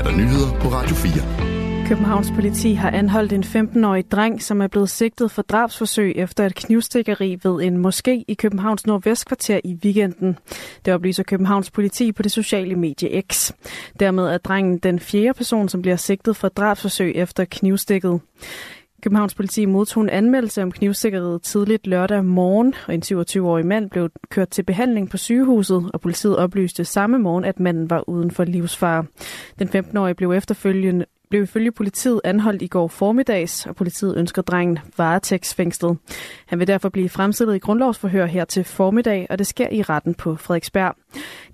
er der nyheder på Radio 4. Københavns politi har anholdt en 15-årig dreng, som er blevet sigtet for drabsforsøg efter et knivstikkeri ved en moské i Københavns Nordvestkvarter i weekenden. Det oplyser Københavns politi på det sociale medie X. Dermed er drengen den fjerde person, som bliver sigtet for drabsforsøg efter knivstikket. Københavns politi modtog en anmeldelse om knivsikkerhed tidligt lørdag morgen, og en 27-årig mand blev kørt til behandling på sygehuset, og politiet oplyste samme morgen, at manden var uden for livsfare. Den 15-årige blev efterfølgende blev ifølge politiet anholdt i går formiddags, og politiet ønsker drengen varetægtsfængslet. Han vil derfor blive fremstillet i grundlovsforhør her til formiddag, og det sker i retten på Frederiksberg.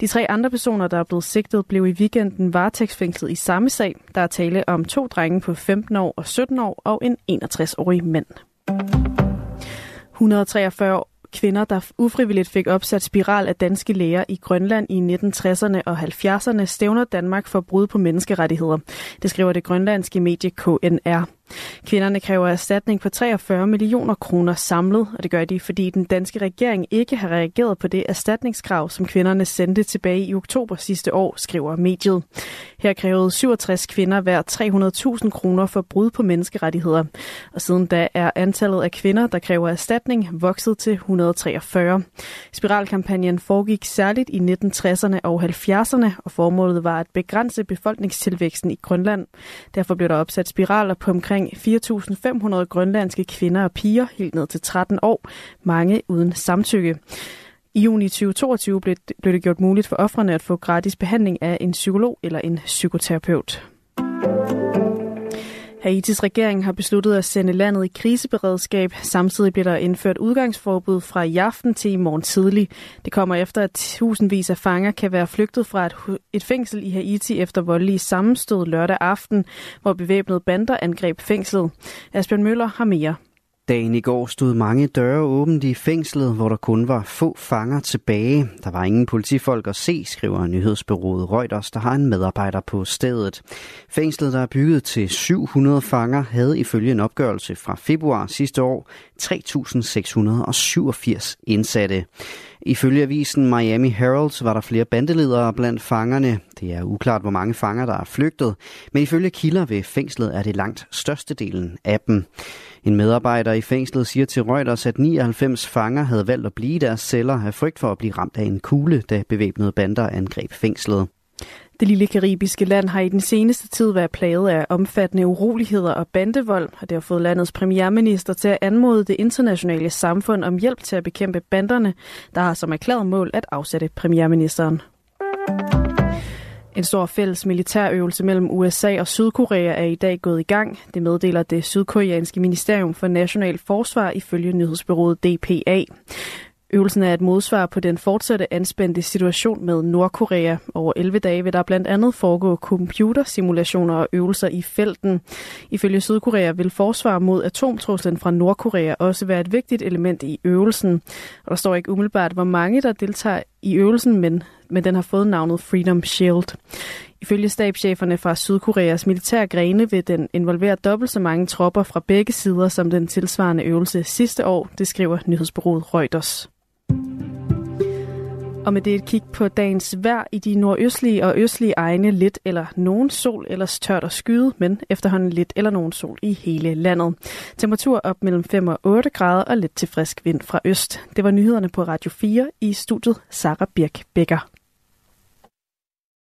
De tre andre personer, der er blevet sigtet, blev i weekenden varetægtsfængslet i samme sag. Der er tale om to drenge på 15 år og 17 år og en 61-årig mand. 143 kvinder, der ufrivilligt fik opsat spiral af danske læger i Grønland i 1960'erne og 70'erne, stævner Danmark for brud på menneskerettigheder. Det skriver det grønlandske medie KNR. Kvinderne kræver erstatning på 43 millioner kroner samlet, og det gør de, fordi den danske regering ikke har reageret på det erstatningskrav, som kvinderne sendte tilbage i oktober sidste år, skriver mediet. Her krævede 67 kvinder hver 300.000 kroner for brud på menneskerettigheder, og siden da er antallet af kvinder, der kræver erstatning, vokset til 143. Spiralkampagnen foregik særligt i 1960'erne og 70'erne, og formålet var at begrænse befolkningstilvæksten i Grønland. Derfor blev der opsat spiraler på omkring omkring 4.500 grønlandske kvinder og piger helt ned til 13 år, mange uden samtykke. I juni 2022 blev, det gjort muligt for offrene at få gratis behandling af en psykolog eller en psykoterapeut. Haitis regering har besluttet at sende landet i kriseberedskab. Samtidig bliver der indført udgangsforbud fra i aften til i morgen tidlig. Det kommer efter, at tusindvis af fanger kan være flygtet fra et, et fængsel i Haiti efter voldelige sammenstød lørdag aften, hvor bevæbnede bander angreb fængslet. Asbjørn Møller har mere. Dagen i går stod mange døre åbent i fængslet, hvor der kun var få fanger tilbage. Der var ingen politifolk at se, skriver nyhedsbyrået Reuters, der har en medarbejder på stedet. Fængslet, der er bygget til 700 fanger, havde ifølge en opgørelse fra februar sidste år 3.687 indsatte. Ifølge avisen Miami Herald var der flere bandeledere blandt fangerne. Det er uklart, hvor mange fanger, der er flygtet, men ifølge kilder ved fængslet er det langt størstedelen af dem. En medarbejder i fængslet siger til Reuters, at 99 fanger havde valgt at blive i deres celler af frygt for at blive ramt af en kugle, da bevæbnede bander angreb fængslet. Det lille karibiske land har i den seneste tid været plaget af omfattende uroligheder og bandevold, og det har fået landets premierminister til at anmode det internationale samfund om hjælp til at bekæmpe banderne, der har som erklæret mål at afsætte premierministeren. En stor fælles militærøvelse mellem USA og Sydkorea er i dag gået i gang. Det meddeler det sydkoreanske ministerium for national forsvar ifølge nyhedsbyrået DPA. Øvelsen er et modsvar på den fortsatte anspændte situation med Nordkorea. Over 11 dage vil der blandt andet foregå computersimulationer og øvelser i felten. Ifølge Sydkorea vil forsvar mod atomtruslen fra Nordkorea også være et vigtigt element i øvelsen. Og der står ikke umiddelbart, hvor mange der deltager i øvelsen, men, men den har fået navnet Freedom Shield. Ifølge stabscheferne fra Sydkoreas militære grene vil den involvere dobbelt så mange tropper fra begge sider som den tilsvarende øvelse sidste år, det skriver nyhedsbureauet Reuters. Og med det et kig på dagens vejr i de nordøstlige og østlige egne lidt eller nogen sol, ellers tørt og skyde, men efterhånden lidt eller nogen sol i hele landet. Temperatur op mellem 5 og 8 grader og lidt til frisk vind fra øst. Det var nyhederne på Radio 4 i studiet Sara Birk Becker.